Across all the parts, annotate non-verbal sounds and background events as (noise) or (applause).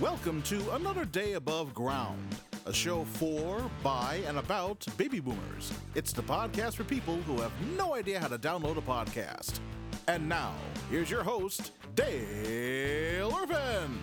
Welcome to another day above ground, a show for, by, and about baby boomers. It's the podcast for people who have no idea how to download a podcast. And now, here's your host, Dale Irvin.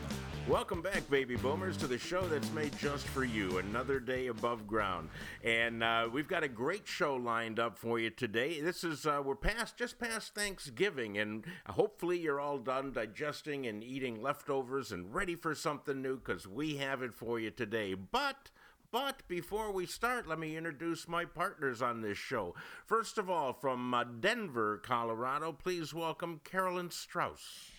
Welcome back, baby boomers, to the show that's made just for you. Another day above ground, and uh, we've got a great show lined up for you today. This is uh, we're past just past Thanksgiving, and hopefully you're all done digesting and eating leftovers and ready for something new because we have it for you today. But but before we start, let me introduce my partners on this show. First of all, from uh, Denver, Colorado, please welcome Carolyn Strauss.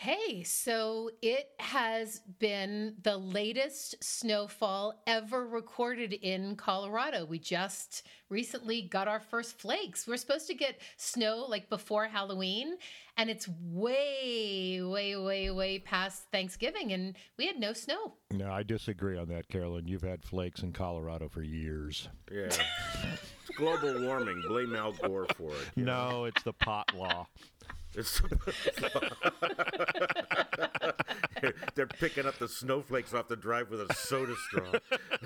Hey, so it has been the latest snowfall ever recorded in Colorado. We just recently got our first flakes. We're supposed to get snow like before Halloween, and it's way, way, way, way past Thanksgiving, and we had no snow. No, I disagree on that, Carolyn. You've had flakes in Colorado for years. Yeah. it's global warming. Blame Al Gore for it. No, it's the pot law. (laughs) They're picking up the snowflakes off the drive with a soda straw.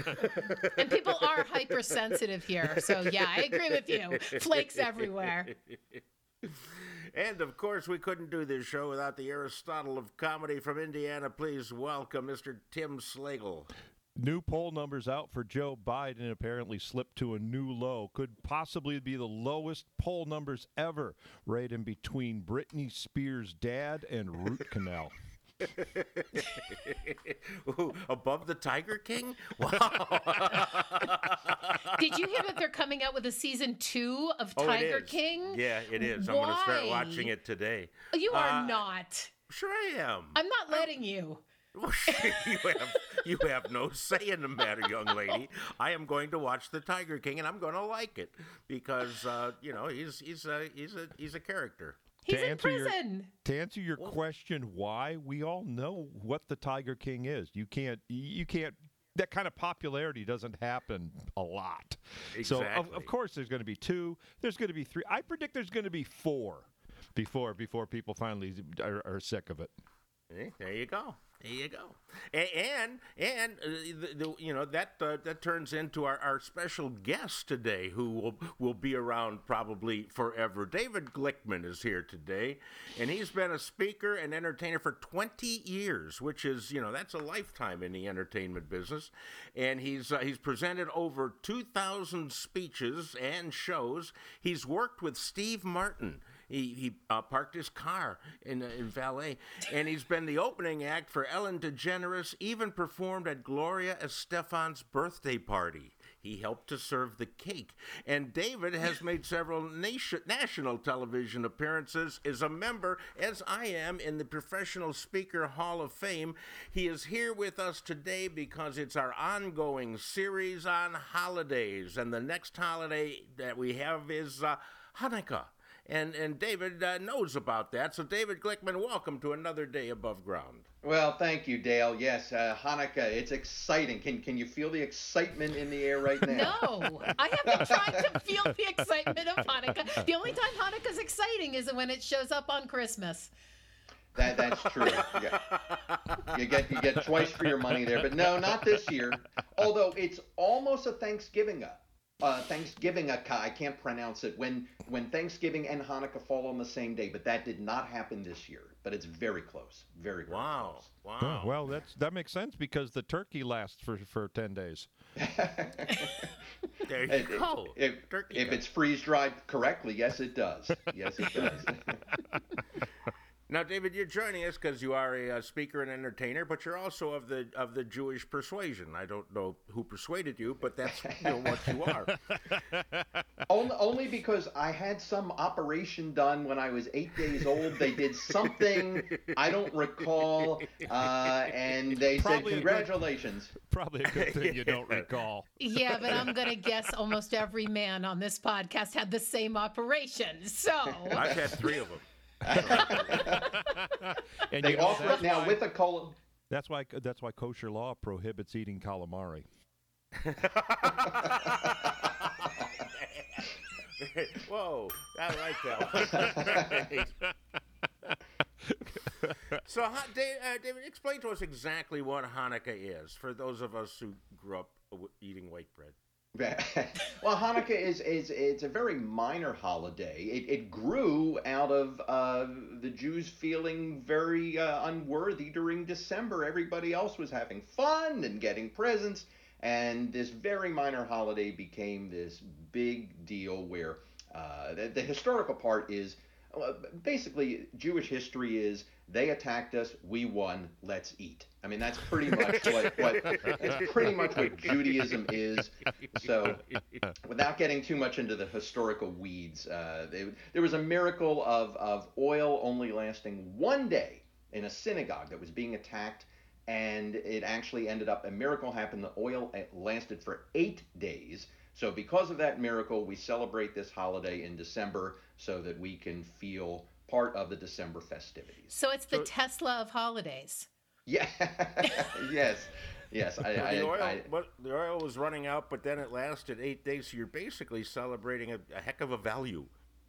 (laughs) and people are hypersensitive here. So, yeah, I agree with you. Flakes everywhere. And of course, we couldn't do this show without the Aristotle of comedy from Indiana. Please welcome Mr. Tim Slagle. New poll numbers out for Joe Biden apparently slipped to a new low. Could possibly be the lowest poll numbers ever, right in between Britney Spears' dad and root (laughs) canal. Ooh, above the Tiger King? Wow. (laughs) Did you hear that they're coming out with a season two of oh, Tiger King? Yeah, it is. Why? I'm going to start watching it today. You are uh, not. Sure, I am. I'm not letting I'm... you. (laughs) you have you have no say in the matter, young lady. I am going to watch the Tiger King, and I'm going to like it because uh, you know he's he's a he's a he's a character. He's to in prison. Your, to answer your well, question, why we all know what the Tiger King is. You can't you can't that kind of popularity doesn't happen a lot. Exactly. So of, of course there's going to be two. There's going to be three. I predict there's going to be four before before people finally are, are sick of it. Hey, there you go. There you go. And and, uh, the, the, you know that uh, that turns into our, our special guest today, who will will be around probably forever. David Glickman is here today, and he's been a speaker and entertainer for 20 years, which is you know that's a lifetime in the entertainment business. And he's uh, he's presented over 2,000 speeches and shows. He's worked with Steve Martin. He, he uh, parked his car in, uh, in valet, and he's been the opening act for Ellen DeGeneres, even performed at Gloria Estefan's birthday party. He helped to serve the cake. And David has made several nation, national television appearances, is a member, as I am, in the Professional Speaker Hall of Fame. He is here with us today because it's our ongoing series on holidays. And the next holiday that we have is uh, Hanukkah and and David uh, knows about that. So, David Glickman, welcome to another day above ground. Well, thank you, Dale. Yes, uh, Hanukkah, it's exciting. Can can you feel the excitement in the air right now? No, I have been trying to feel the excitement of Hanukkah. The only time Hanukkah's exciting is when it shows up on Christmas. That that's true. Yeah. You get you get twice for your money there, but no, not this year. Although it's almost a Thanksgiving up uh, Thanksgiving I can't pronounce it when when Thanksgiving and Hanukkah fall on the same day, but that did not happen this year. But it's very close, very, very wow, close. wow. Oh, well, that's that makes sense because the turkey lasts for for ten days. (laughs) there you go. If, if it's freeze dried correctly, yes, it does. Yes, it does. (laughs) Now, David, you're joining us because you are a, a, speaker and entertainer, but you're also of the of the Jewish persuasion. I don't know who persuaded you, but that's you know, what you are. (laughs) only, only because I had some operation done when I was eight days old. They did something I don't recall, uh, and they probably said congratulations. A good, probably a good thing you don't recall. Yeah, but I'm gonna guess almost every man on this podcast had the same operation. So I've had three of them (laughs) and they offer it now why, with a colon. That's why that's why kosher law prohibits eating calamari. (laughs) (laughs) Whoa, I like that one. so, David, uh, David, explain to us exactly what Hanukkah is for those of us who grew up eating white bread. (laughs) well, Hanukkah is, is it's a very minor holiday. It, it grew out of uh, the Jews feeling very uh, unworthy during December. Everybody else was having fun and getting presents, and this very minor holiday became this big deal where uh, the, the historical part is basically Jewish history is they attacked us, we won, let's eat. I mean that's pretty much what, what it's pretty much what Judaism is. So without getting too much into the historical weeds, uh, they, there was a miracle of, of oil only lasting one day in a synagogue that was being attacked and it actually ended up a miracle happened the oil lasted for eight days so because of that miracle we celebrate this holiday in december so that we can feel part of the December festivities. So it's the so, Tesla of holidays. Yeah. (laughs) yes. Yes. I, I, the, oil, I, the oil was running out, but then it lasted eight days. So you're basically celebrating a, a heck of a value.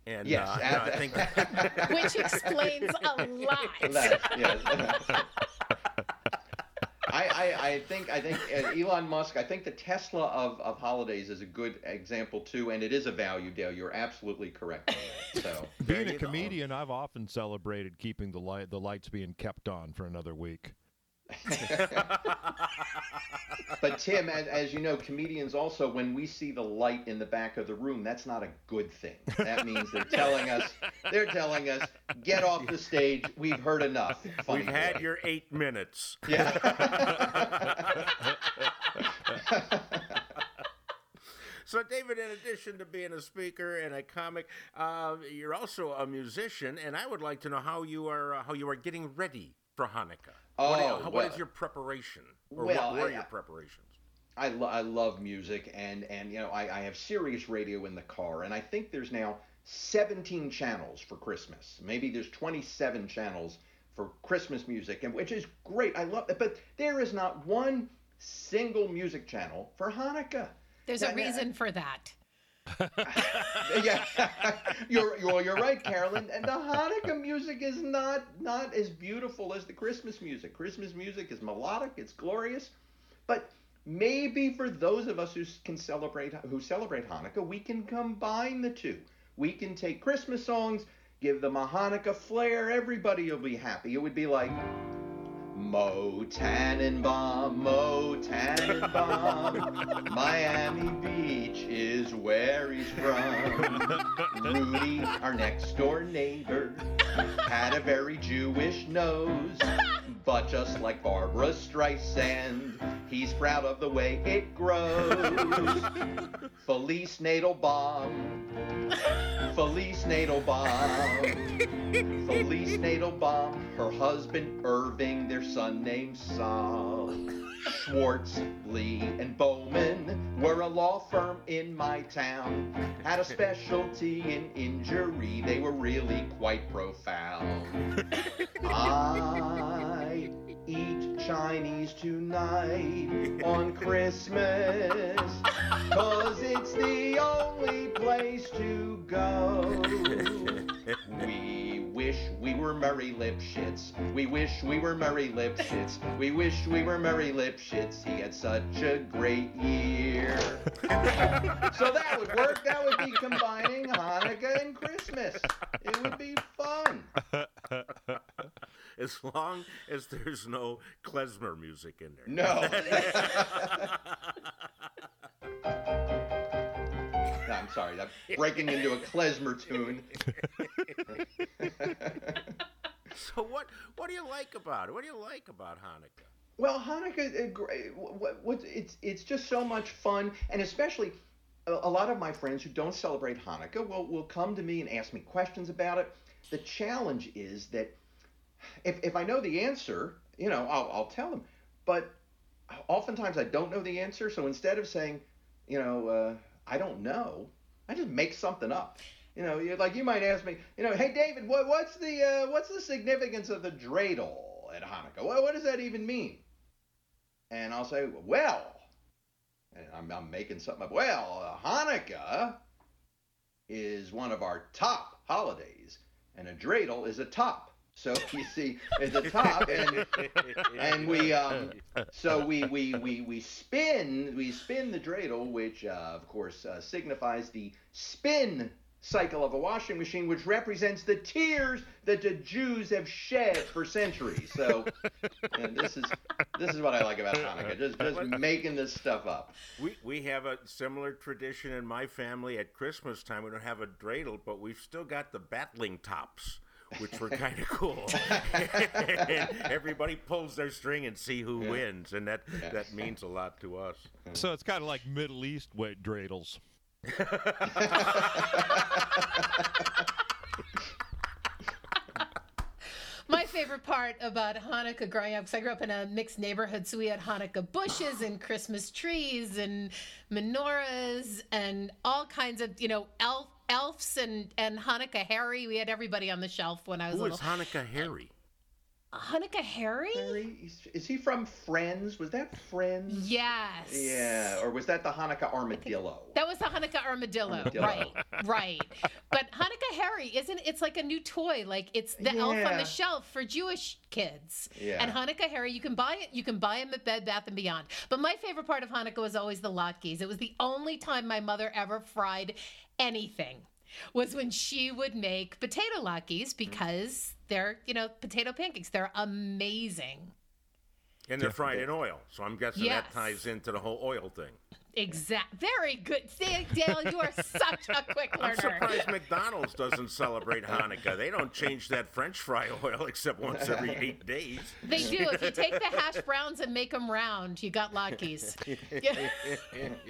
And yes, uh, I think (laughs) which explains a (laughs) lot. yes. I, I, I, think I think uh, Elon Musk. I think the Tesla of, of holidays is a good example too, and it is a value, Dale. You're absolutely correct. So (laughs) being a comedian, I've often celebrated keeping the light the lights being kept on for another week. (laughs) but Tim, as, as, you know, comedians also, when we see the light in the back of the room, that's not a good thing. That means they're telling us, they're telling us, get off the stage. We've heard enough. Funny We've boy. had your eight minutes. Yeah. (laughs) So, David, in addition to being a speaker and a comic, uh, you're also a musician, and I would like to know how you are uh, how you are getting ready for Hanukkah. Oh, what, you, well, what is your preparation, or well, what were I, your preparations? I, lo- I love music, and and you know I, I have Sirius radio in the car, and I think there's now 17 channels for Christmas. Maybe there's 27 channels for Christmas music, and which is great. I love it, but there is not one single music channel for Hanukkah. There's a reason for that. (laughs) yeah, (laughs) you're, you're you're right, Carolyn. And the Hanukkah music is not not as beautiful as the Christmas music. Christmas music is melodic, it's glorious, but maybe for those of us who can celebrate who celebrate Hanukkah, we can combine the two. We can take Christmas songs, give them a Hanukkah flair. Everybody will be happy. It would be like. Mo Tannenbaum, Mo Tannenbaum, (laughs) Miami Beach is where he's from. (laughs) Rudy, our next door neighbor, had a very Jewish nose, but just like Barbra Streisand, he's proud of the way it grows. Felice Nadelbaum, Felice Felice Nadelbaum, her husband Irving, their son named Saul. Schwartz, Lee, and Bowman were a law firm in my town. Had a specialty in injury, they were really quite profound. I eat Chinese tonight on Christmas, cause it's the only place to go. We wish we were Murray Lipschitz. We wish we were Murray Lipschitz. We wish we were Murray Lipschitz. He had such a great year. (laughs) so that would work. That would be combining Hanukkah and Christmas. It would be fun. as long as there's no klezmer music in there. No. (laughs) I'm sorry. I'm breaking into a klezmer tune. So (laughs) what what do you like about it? What do you like about Hanukkah? Well, Hanukkah, what, it's it's just so much fun, and especially a, a lot of my friends who don't celebrate Hanukkah will will come to me and ask me questions about it. The challenge is that if, if I know the answer, you know, I'll, I'll tell them. But oftentimes I don't know the answer. So instead of saying, you know, uh, I don't know, I just make something up. You know, like you might ask me, you know, hey David, what, what's the uh, what's the significance of the dreidel at Hanukkah? What, what does that even mean? And I'll say, well, and I'm, I'm making something up. Well, Hanukkah is one of our top holidays, and a dreidel is a top So (laughs) you see at the top, and and we um, so we we we we spin we spin the dreidel, which uh, of course uh, signifies the spin cycle of a washing machine, which represents the tears that the Jews have shed for centuries. So (laughs) and this is this is what I like about Hanukkah, just just making this stuff up. We we have a similar tradition in my family at Christmas time. We don't have a dreidel, but we've still got the battling tops. Which were kind of (laughs) cool. and everybody pulls their string and see who Yeah. wins, and that Yeah. that means a lot to us. So it's kind of like Middle East weight dreidels. (laughs) My favorite part about Hanukkah growing up, because I grew up in a mixed neighborhood, so we had Hanukkah bushes and Christmas trees and menorahs and all kinds of, you know, elf, elves and, and Hanukkah Harry. We had everybody on the shelf when I was Who little. is Hanukkah Harry? Hanukkah Harry? Harry, is- he from Friends? Was that Friends? Yes. Yeah, or was that the Hanukkah armadillo? That was the Hanukkah armadillo. Armadillo. Right, right. But Hanukkah Harry isn't it's like a new toy. Like it's the elf on the shelf for Jewish kids. Yeah. And Hanukkah Harry, you can buy it, you can buy him at Bed Bath and Beyond. But my favorite part of Hanukkah was always the latkes. It was the only time my mother ever fried anything. Was when she would make potato latkes because they're, you know, potato pancakes. They're amazing. And they're fried in oil, so I'm guessing Yes. that ties into the whole oil thing. Exact. Very good. See, Dale, you are such a quick learner. I'm learner. surprised (laughs) McDonald's doesn't celebrate Hanukkah. They don't change that French fry oil except once every (laughs) eight days. They do. If you take the hash browns and make them round, you got latkes. Yeah.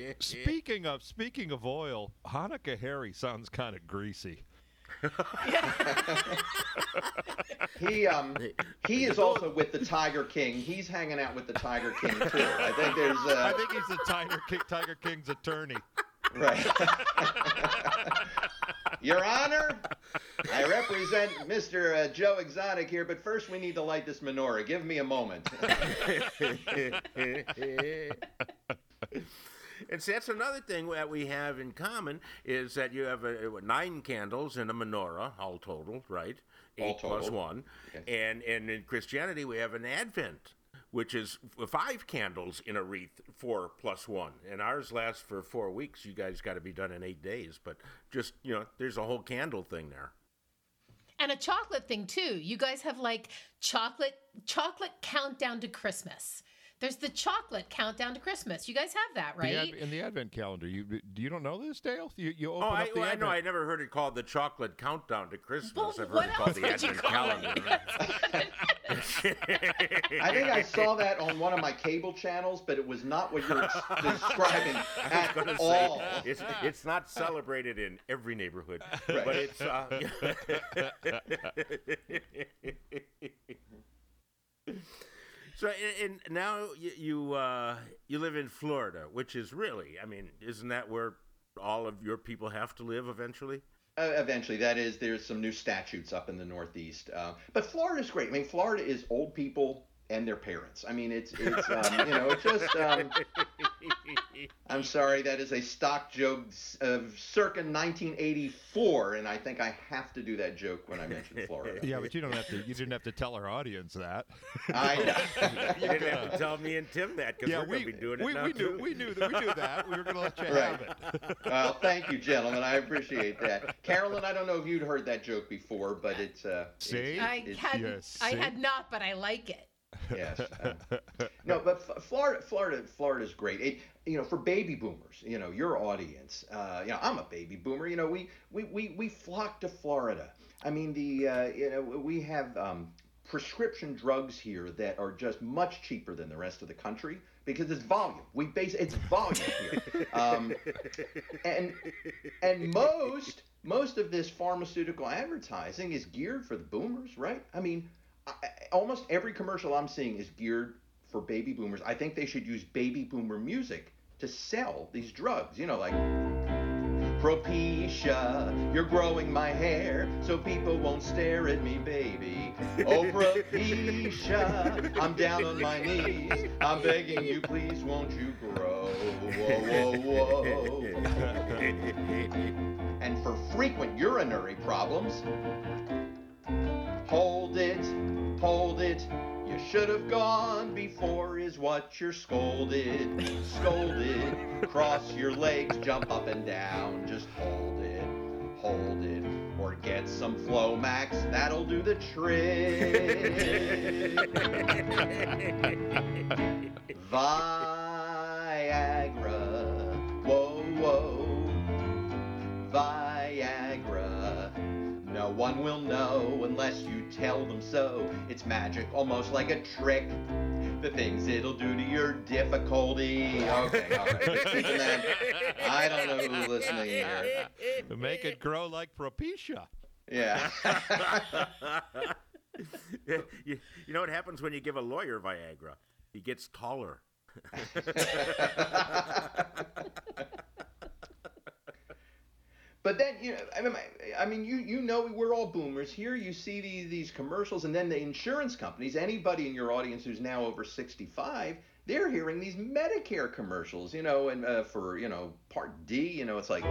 (laughs) Speaking of speaking of oil, Hanukkah Harry sounds kind of greasy. He um he is also with the Tiger King. He's hanging out with the Tiger King too. I think there's Uh... I think he's the Tiger King, Tiger King's attorney. right. (laughs) Your Honor, I represent Mr. Uh, Joe Exotic here, but first we need to light this menorah. Give me a moment. (laughs) and see, that's another thing that we have in common is that you have uh what, nine candles in a menorah, all total, right? All Eight plus total. one. Okay. And and in Christianity, we have an Advent, which is five candles in a wreath, four plus one. And ours lasts for four weeks. You guys got to be done in eight days, but just you know, there's a whole candle thing there. And a chocolate thing too. You guys have like chocolate chocolate countdown to Christmas. There's the chocolate countdown to Christmas. You guys have that, The right? ad- in the Advent calendar, you you don't know this, Dale? You you open Oh, I, up the well, I know. I never heard it called the chocolate countdown to Christmas. Well, I've heard it called the Advent call calendar. (laughs) I think I saw that on one of my cable channels, but it was not what you're (laughs) describing at gonna say, all. it's it's not celebrated in every neighborhood, Right. but it's. Uh, (laughs) so and, now you you, uh, you live in Florida, which is really, I mean, isn't that where all of your people have to live eventually? Uh, eventually, that is, there's some new statutes up in the Northeast. Uh, but Florida's great. I mean, Florida is old people and their parents. I mean, it's it's um, you know, it's just. Um, (laughs) I'm sorry, that is a stock joke of circa 1984, and I think I have to do that joke when I mention (laughs) Florida. Yeah, but you don't have to. You didn't have to tell our audience that. I (laughs) know. you didn't have to tell me and Tim that because yeah, we're we going to be doing it we, now we too. knew we knew that we knew that. We were going to let you Right. have it. Well, thank you, gentlemen. I appreciate that. Carolyn, I don't know if you'd heard that joke before, but it's uh, See? it's- I it's- had yes, I see? had not, but I like it. Yes. (laughs) no, but F- Florida, Florida, is great. It, you know, for baby boomers, you know, your audience. Uh, you know, I'm a baby boomer. You know, we we we we flock to Florida. I mean, the uh, you know we have um, prescription drugs here that are just much cheaper than the rest of the country because it's volume. We base it's volume here. (laughs) Um, and and most most of this pharmaceutical advertising is geared for the boomers, right? I mean, I- almost every commercial I'm seeing is geared for baby boomers. I think they should use baby boomer music to sell these drugs. You know, like Propecia, you're growing my hair so people won't stare at me, baby. Oh, (laughs) Propecia, I'm down on my knees. I'm begging you, please, won't you grow? Whoa, whoa, whoa. (laughs) And for frequent urinary problems, should have gone before, is what you're scolded. Scolded. Cross your legs, jump up and down. Just hold it, hold it. Or get some Flomax, that'll do the trick. Viagra. Whoa, whoa. Viagra. No one will know unless you tell them so. It's magic, almost like a trick. The things it'll do to your difficulty. Okay, all right. Just I don't know who's listening here. To make it grow like Propecia. Yeah. (laughs) you, you know what happens when you give a lawyer Viagra? He gets taller. (laughs) But then you know, I mean, I mean, you you know, we're all boomers here. You see these these commercials, and then the insurance companies. Anybody in your audience who's now over sixty five, they're hearing these Medicare commercials. You know, and uh, for you know Part D, you know, it's like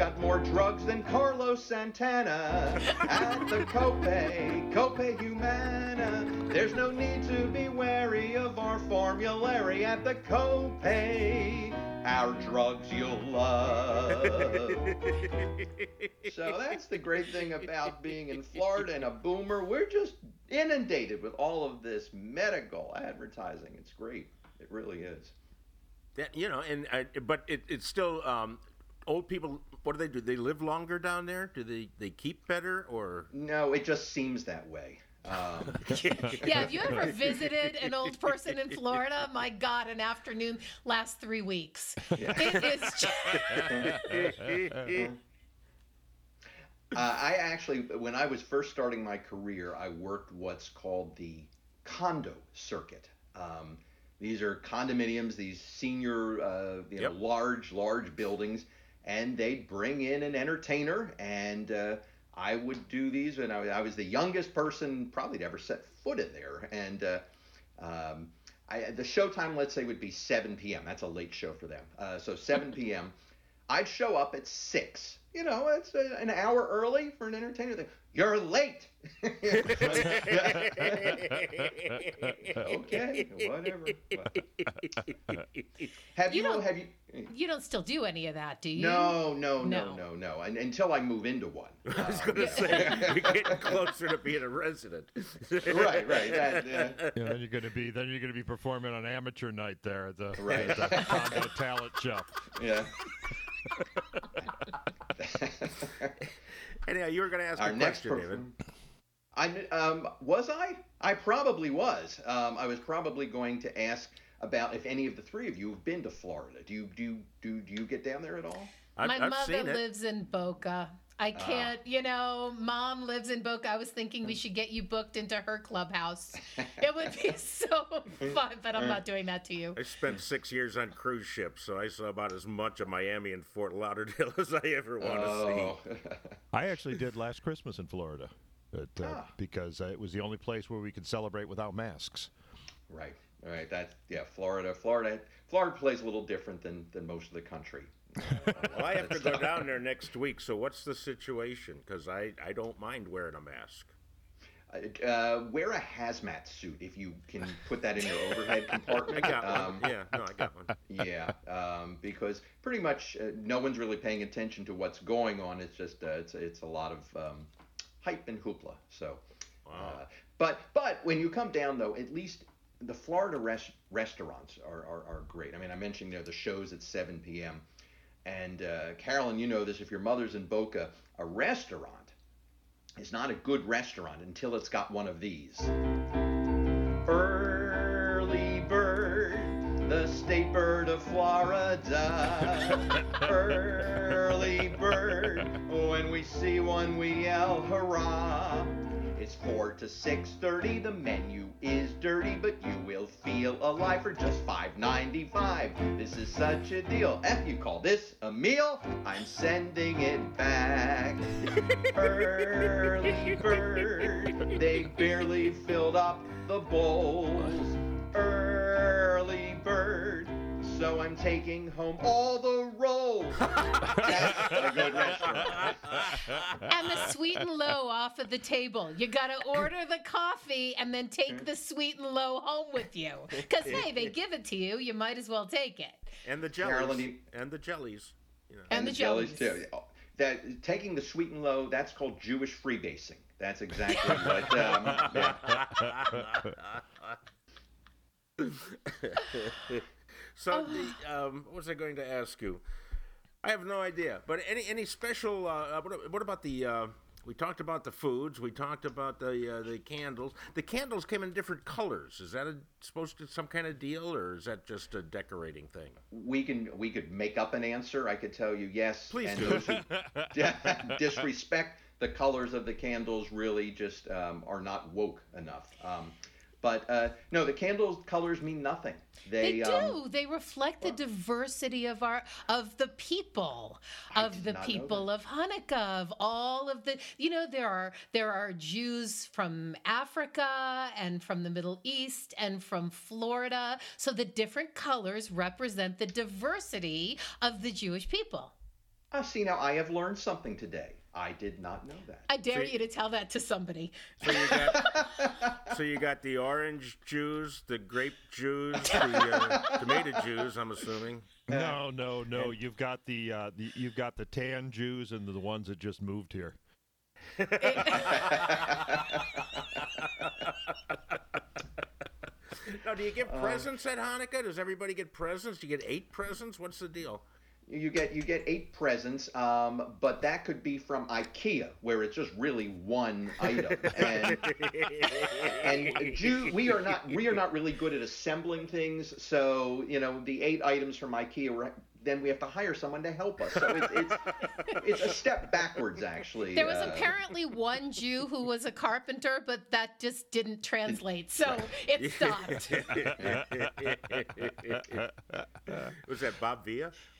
got more drugs than Carlos Santana. (laughs) At the copay, copay Humana. There's no need to be wary of our formulary at the copay. Our drugs you'll love. So that's the great thing about being in Florida and a boomer. We're just inundated with all of this medical advertising. It's great. It really is. That, you know, and uh, but it, it's still um, old people. What do they do? They live longer down there? Do they they keep better or? No, it just seems that way. Um, (laughs) Yeah, have you ever visited an old person in Florida? (laughs) My God, an afternoon lasts three weeks. It is just, (laughs) Uh, I actually, when I was first starting my career, I worked what's called the condo circuit. Um, these are condominiums, these senior, uh, you know, Yep. large, large buildings, and they'd bring in an entertainer, and uh, I would do these, and I, I was the youngest person probably to ever set foot in there, and uh, um, I, the show time, let's say, would be 7 p.m. That's a late show for them. Uh, so 7 p.m. I'd show up at six. You know, it's a, an hour early for an entertainer. They, You're late. (laughs) okay, whatever. Have you, You don't- have you? you don't still do any of that, do you? No, no, no, No. no, no. And, until I move into one. (laughs) I was going to say (laughs) you're getting closer to being a resident. right, right. That, uh, Yeah, then you're going to be then you're going to be performing on amateur night there at the, Right. at the condo talent show. yeah. (laughs) Anyhow, you were going to ask Our a next question, David. I um, was I? I probably was. Um, I was probably going to ask about if any of the three of you have been to Florida. Do you do do do you get down there at all? I've, My I've mother seen it. lives in Boca. I can't, you know, mom lives in Boca. I was thinking we should get you booked into her clubhouse. (laughs) It would be so fun, but I'm not doing that to you. I spent six years on cruise ships, so I saw about as much of Miami and Fort Lauderdale (laughs) as I ever want to Oh, (laughs) I actually did last Christmas in Florida, but, uh, Ah. because uh, it was the only place where we could celebrate without masks. right, All right. That yeah, Florida. Florida. Florida plays a little different than than most of the country. (laughs) Well, I have to go down there next week, so what's the situation? Because I, I don't mind wearing a mask. Uh, wear a hazmat suit if you can put that in your overhead (laughs) I compartment. got one. Um, yeah, no, I got one. (laughs) yeah, um, because pretty much uh, no one's really paying attention to what's going on. It's just uh, it's it's a lot of um, hype and hoopla. So, Wow. uh, but but when you come down though, at least the Florida res- restaurants are, are are great. I mean, I mentioned you know the shows at 7 p.m. And uh, Carolyn, you know this. If your mother's in Boca, a restaurant is not a good restaurant until it's got one of these. Early bird, the state bird of Florida. (laughs) Early bird, when we see one we yell hurrah. It's four to six thirty. The menu is dirty, but you will feel alive for just five ninety five. This is such a deal. If you call this a meal, I'm sending it back. (laughs) Early bird, they barely filled up the bowls. Early bird, so I'm taking home all the rolls. (laughs) That's a good restaurant. and the sweet and low off of the table. You got to order the coffee and then take the sweet and low home with you. Because, hey, they give it to you. You might as well take it. And the jellies. Carolyn, and the jellies. You know. And, the, jellies. too. That taking the sweet and low, that's called Jewish freebasing. That's exactly what. Um, yeah. (laughs) (laughs) so, the, um, what was I going to ask you? I have no idea. But any any special? Uh, what, what about the? Uh, we talked about the foods. We talked about the uh, the candles. The candles came in different colors. Is that a, supposed to some kind of deal, or is that just a decorating thing? we can we could make up an answer. I could tell you yes. Please and do. those (laughs) who (laughs) disrespect the colors of the candles really just um, are not woke enough. Um, but uh, no, the candles colors mean nothing. They, They, um, do. they reflect the diversity of our of the people, of the people of Hanukkah, of all of the. You know, there are there are Jews from Africa and from the Middle East and from Florida. So the different colors represent the diversity of the Jewish people. Ah, see now, I have learned something today. I did not know that. I dare So- you to tell that to somebody. So you got (laughs) so you got the orange Jews, the grape Jews, the uh, tomato Jews. I'm assuming. No, no, no. You've got the, uh, the you've got the tan Jews and the ones that just moved here. (laughs) Now, do you give presents at Hanukkah? Does everybody get presents? Do you get eight presents? What's the deal? You get you get eight presents, um, but that could be from IKEA, where it's just really one (laughs) item. And and Jew, we are not we are not really good at assembling things. So you know, the eight items from IKEA, then we have to hire someone to help us. So it's it's, it's a step backwards, actually. There was uh, apparently one Jew who was a carpenter, but that just didn't translate. So it (laughs) stopped. (laughs) Was that Bob Vila?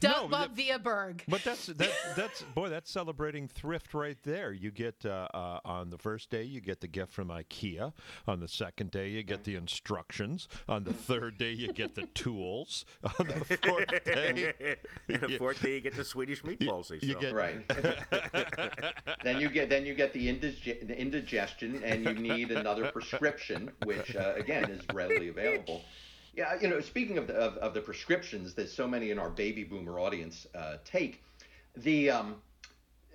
Doug but Bob Via Berg. But that's that that's boy, that's celebrating thrift right there. You get uh, uh, on the first day, you get the gift from IKEA. On the second day, you get the instructions. On the third day, you get the tools. (laughs) On the fourth (laughs) day, and the fourth day, you get the Swedish meatballs. They you sell. get Right. (laughs) then you get then you get the, indige- the indigestion, and you need another prescription, which uh, again is readily available. Yeah, you know, speaking of the of, of the prescriptions that so many in our baby boomer audience uh, take, the um,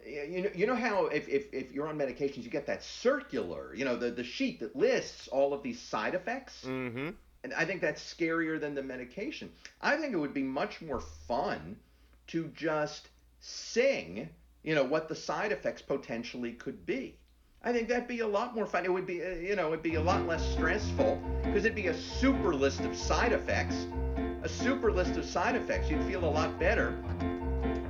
you know you know how if, if, if you're on medications you get that circular you know the, the sheet that lists all of these side effects Mm-hmm. and I think that's scarier than the medication. I think it would be much more fun to just sing, you know, what the side effects potentially could be. I think that'd be a lot more fun. It would be, uh, you know, it'd be a lot less stressful because it'd be a super list of side effects. A super list of side effects. You'd feel a lot better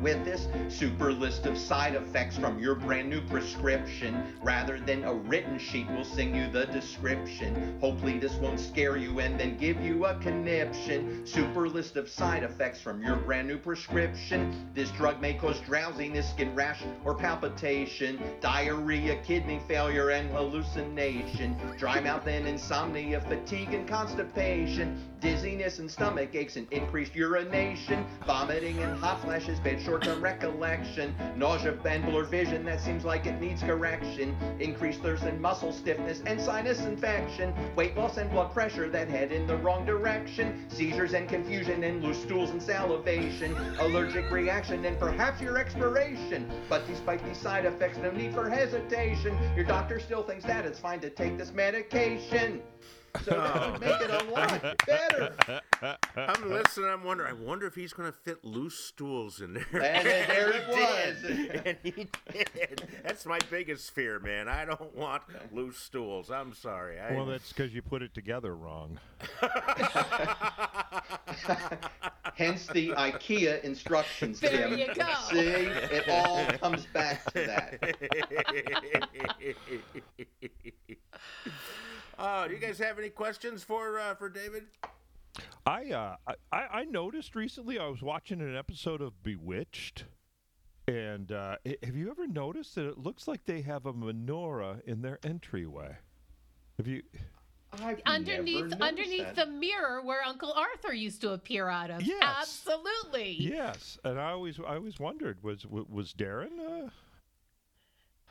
with this super list of side effects from your brand new prescription rather than a written sheet. We'll sing you the description. Hopefully this won't scare you and then give you a conniption. Super list of side effects from your brand new prescription. This drug may cause drowsiness skin rash or palpitation diarrhea kidney failure and hallucination. Dry mouth and insomnia fatigue and constipation dizziness and stomach aches and increased urination vomiting and hot flashes bad short-term recollection nausea and blurred vision that seems like it needs correction. Increased thirst and muscle stiffness and sinus infection. Weight loss and blood pressure that head in the wrong direction. Seizures and confusion and loose stools and salivation. Allergic reaction and perhaps your expiration. But despite these side effects no need for hesitation. Your doctor still thinks that it's fine to take this medication so that would oh. make it a lot better I'm listening. I'm wondering. I wonder if he's going to fit loose stools in there. And then there (laughs) it he was. did. and he did. That's my biggest fear, man. I don't want loose stools. I'm sorry. I, well, that's because you put it together wrong. (laughs) Hence the IKEA instructions, There Tim. you go. See, it all comes back to that. (laughs) oh, do you guys have any questions for uh, for David? I, uh, I I noticed recently I was watching an episode of Bewitched, and uh, have you ever noticed that it looks like they have a menorah in their entryway? Have you? I've underneath never underneath that. the mirror where Uncle Arthur used to appear out of. Yes. Absolutely. Yes, and I always I always wondered was was Darrin.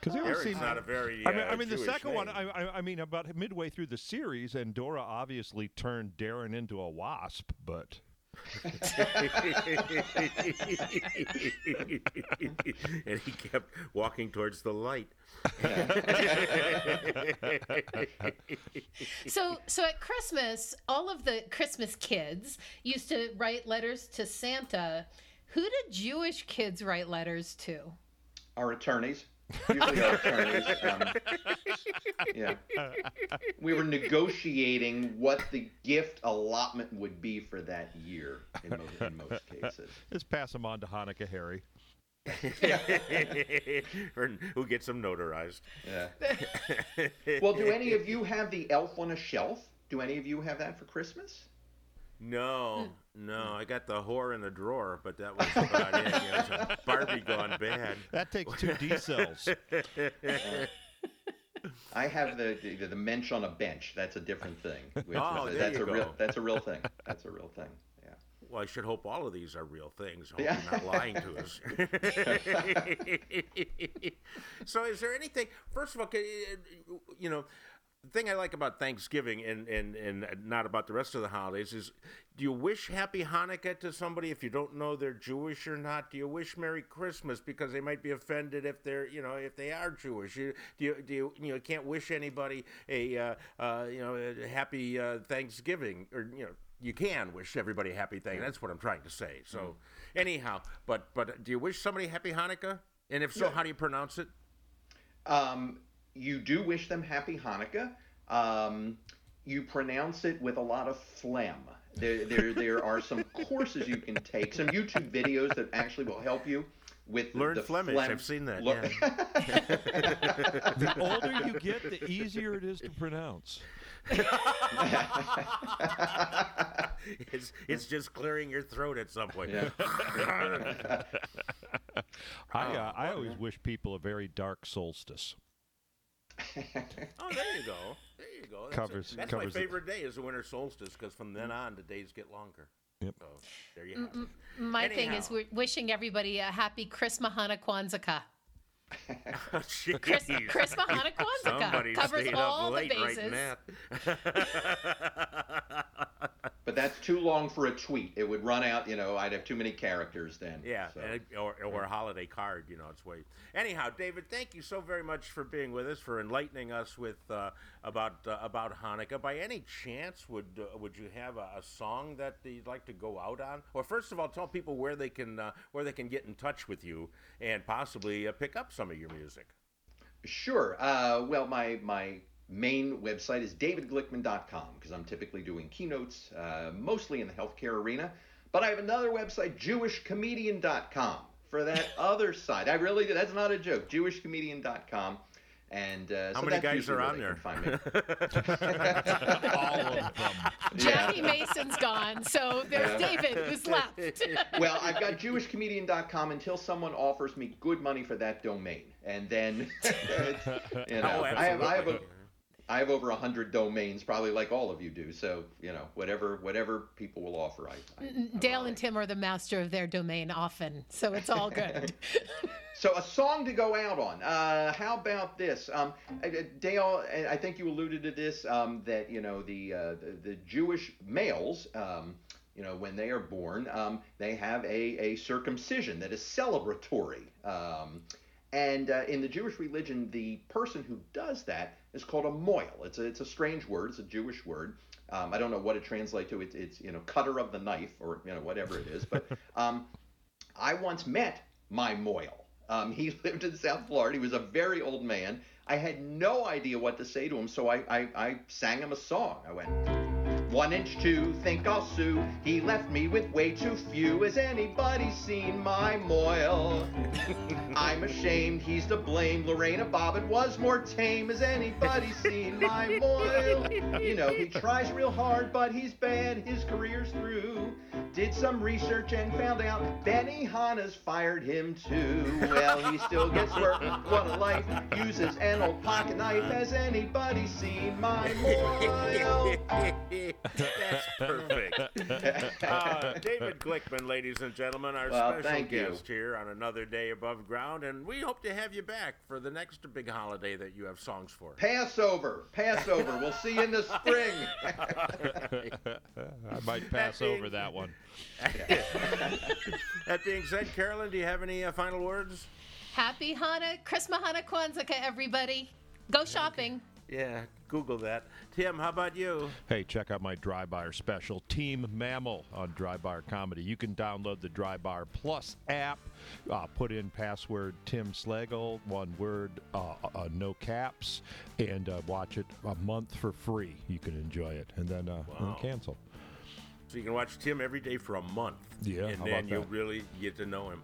Because I always Eric's seem not a very. I mean, uh, I mean the second one. name. I, I, I mean, about midway through the series, Endora obviously turned Darrin into a wasp. But (laughs) and he kept walking towards the light. (laughs) So so at Christmas, all of the Christmas kids used to write letters to Santa. Who did Jewish kids write letters to? Our attorneys, usually our attorneys. Um, (laughs) yeah, we were negotiating what the gift allotment would be for that year in, mo- in most (laughs) cases. let's pass them on to Hanukkah Harry. (laughs) or who gets them notarized. Yeah. Well, do any of you have the elf on a shelf? Do any of you have that for Christmas? No, (laughs) no, I got the whore in the drawer, but that was about it. You know, it's a (laughs) Barbie gone bad. That takes two D cells. (laughs) I have the, the the mensch on a bench. That's a different thing. Which Oh, is- there that's you a real that's a real thing. That's a real thing. Yeah. Well, I should hope all of these are real things. I Hope Yeah. you're not lying to us. so, is there anything? First of all, can- you know, the thing I like about Thanksgiving and, and, and not about the rest of the holidays is, do you wish Happy Hanukkah to somebody if you don't know they're Jewish or not? Do you wish Merry Christmas because they might be offended if they're you know if they are Jewish? You, do you do you, you know can't wish anybody a uh, uh, you know a happy uh, Thanksgiving or you know you can wish everybody a happy thing. That's what I'm trying to say. So, anyhow, but but do you wish somebody happy Hanukkah? And if so, how do you pronounce it? Um, you do wish them happy Hanukkah. Um, you pronounce it with a lot of phlegm. There, there, there are some (laughs) courses you can take, some YouTube videos that actually will help you with the- Learn the Flemish. phlegm. I've seen that. Look- (laughs) The older you (laughs) get, the easier it is to pronounce. it's it's just clearing your throat at some point. Yeah. I uh, I always wish people a very dark solstice. (laughs) Oh, there you go. There you go. That's, Covers- that's covers my it. favorite day is the winter solstice because from then on the days get longer. Yep. So there you have it. My thing is we're wishing everybody a happy Christmas Hana Kwanzaa. Oh, jeez. Chris, Christmas Hana Kwanzaa covers all up the late bases. writing that. (laughs) but that's too long for a tweet. It would run out. You know, I'd have too many characters then. Yeah, So. and it- or, or a holiday card, you know, it's way. Anyhow, David, thank you so very much for being with us, for enlightening us with uh, about uh, about Hanukkah. By any chance, would uh, would you have a, a song that you'd like to go out on? Or first of all, tell people where they can uh, where they can get in touch with you and possibly uh, pick up some of your music. Sure. Uh, well, my my main website is davidglickman.com because I'm typically doing keynotes, uh, mostly in the healthcare arena. But I have another website, jewishcomedian.com, for that (laughs) other side. I really do. That's not a joke. Jewishcomedian.com. And uh, How so many guys are on there? can find me. (laughs) (laughs) All of them. Jackie Mason's gone, so there's Yeah. David who's (laughs) left. well, I've got jewishcomedian.com until someone offers me good money for that domain, and then you know, oh, I have I have a, absolutely. I have over a hundred domains, probably like all of you do. So you know, whatever whatever people will offer, I. I Dale all and. Tim are the master of their domain often, so it's all good. (laughs) (laughs) So a song to go out on. Uh, how about this? Um, uh, Dale, I I think you alluded to this um, that you know the, uh, the the Jewish males. Um, you know, when they are born, um, they have a, a circumcision that is celebratory. Um, and uh, in the Jewish religion, the person who does that is called a moil. It's a, it's a strange word. It's a Jewish word. Um, I don't know what it translates to. It's, it's you know cutter of the knife or you know whatever it is. But (laughs) um, I once met my moil. Um, he (laughs) lived in South Florida. He was a very old man. I had no idea what to say to him, so I, I, I sang him a song. I went, One inch two, think I'll sue. He left me with way too few. Has anybody seen my moil? (laughs) I'm ashamed, he's to blame. Lorena Bobbitt was more tame. Has anybody seen my moil? You know, he tries real hard, but he's bad. His career's through. Did some research and found out Benihana's fired him too. Well, he still gets work. What a life. Uses an old pocket knife. Has anybody seen my moil? (laughs) That's perfect. Uh, (laughs) David Glickman, ladies and gentlemen, our Well, special thank you. guest here on another day above ground, and we hope to have you back for the next big holiday that you have songs for. Passover. Passover. We'll see you in the spring. (laughs) I might pass being- over that one. (laughs) That being said, Carolyn, do you have any uh, final words? Happy Hanukkah, Christmas Hanukkah, Kwanzaa, everybody. Go shopping. Yeah, Google that. Tim, how about you? Hey, check out my Dry Bar special, Team Mammal on Dry Bar Comedy. You can download the Dry Bar Plus app, uh, put in password Tim Slagle, one word, uh, uh, no caps, and uh, watch it a month for free. You can enjoy it, and then, uh, then cancel. So you can watch Tim every day for a month. Yeah, And then you'll really get to know him.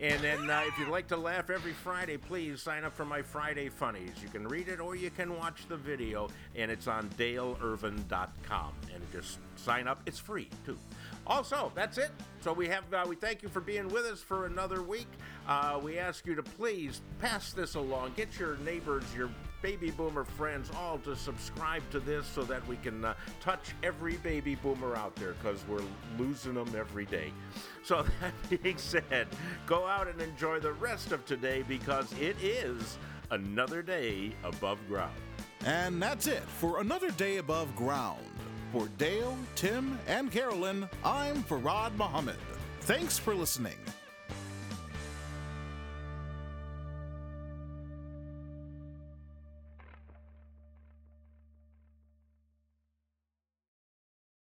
And then uh, if you'd like to laugh every Friday, please sign up for my Friday Funnies. You can read it or you can watch the video, and it's on daleirvin.com. And just sign up. It's free, too. Also, that's it. So we have uh, we thank you for being with us for another week. Uh, we ask you to please pass this along. Get your neighbors, your baby boomer friends, all to subscribe to this so that we can uh, touch every baby boomer out there because we're losing them every day. (laughs) So that being said, go out and enjoy the rest of today because it is another day above ground. And that's it for another day above ground. For Dale, Tim, and Carolyn, I'm Farad Muhammad. Thanks for listening.